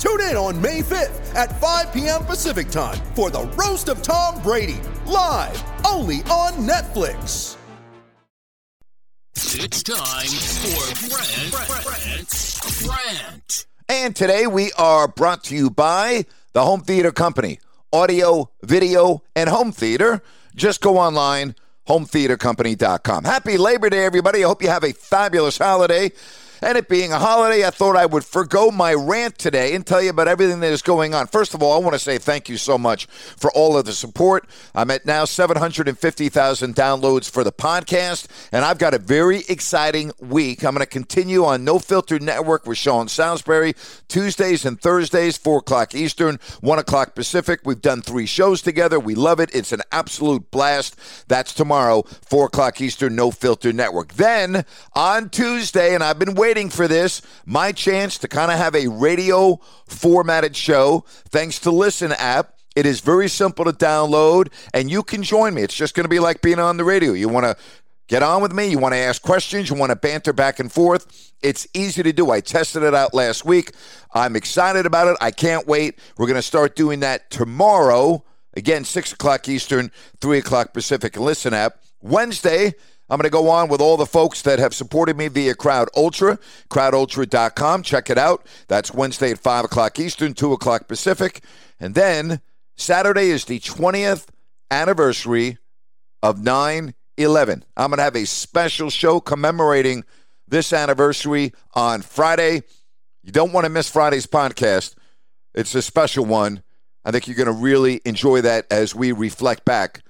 Tune in on May 5th at 5 p.m. Pacific time for the Roast of Tom Brady, live only on Netflix. It's time for Brent, Brent's Rant. And today we are brought to you by the Home Theater Company. Audio, video, and home theater. Just go online, hometheatercompany.com. Happy Labor Day, everybody. I hope you have a fabulous holiday. And it being a holiday, I thought I would forego my rant today and tell you about everything that is going on. First of all, I want to say thank you so much for all of the support. I'm at now 750,000 downloads for the podcast, and I've got a very exciting week. I'm going to continue on No Filter Network with Sean Salisbury, Tuesdays and Thursdays, 4 o'clock Eastern, 1 o'clock Pacific. We've done three shows together. We love it. It's an absolute blast. That's tomorrow, 4 o'clock Eastern, No Filter Network. Then on Tuesday, and I've been waiting for this, my chance to kind of have a radio formatted show thanks to Listen app. It is very simple to download, and you can join me. It's just going to be like being on the radio. You want to get on with me, you want to ask questions, you want to banter back and forth. It's easy to do. I tested it out last week. I'm excited about it. I can't wait. We're going to start doing that tomorrow. Again, 6 o'clock Eastern, 3 o'clock Pacific. Listen app. Wednesday, I'm going to go on with all the folks that have supported me via Crowd Ultra, crowdultra.com. Check it out. That's Wednesday at 5 o'clock Eastern, 2 o'clock Pacific. And then Saturday is the 20th anniversary of 9 11. I'm going to have a special show commemorating this anniversary on Friday. You don't want to miss Friday's podcast. It's a special one. I think you're going to really enjoy that as we reflect back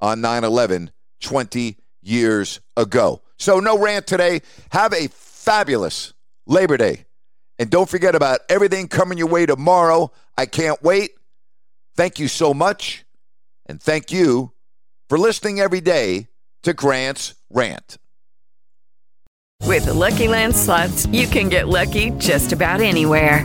on 9 11 20 years ago. So, no rant today. Have a fabulous Labor Day. And don't forget about everything coming your way tomorrow. I can't wait. Thank you so much. And thank you for listening every day to Grant's Rant. With the Lucky Land slots, you can get lucky just about anywhere.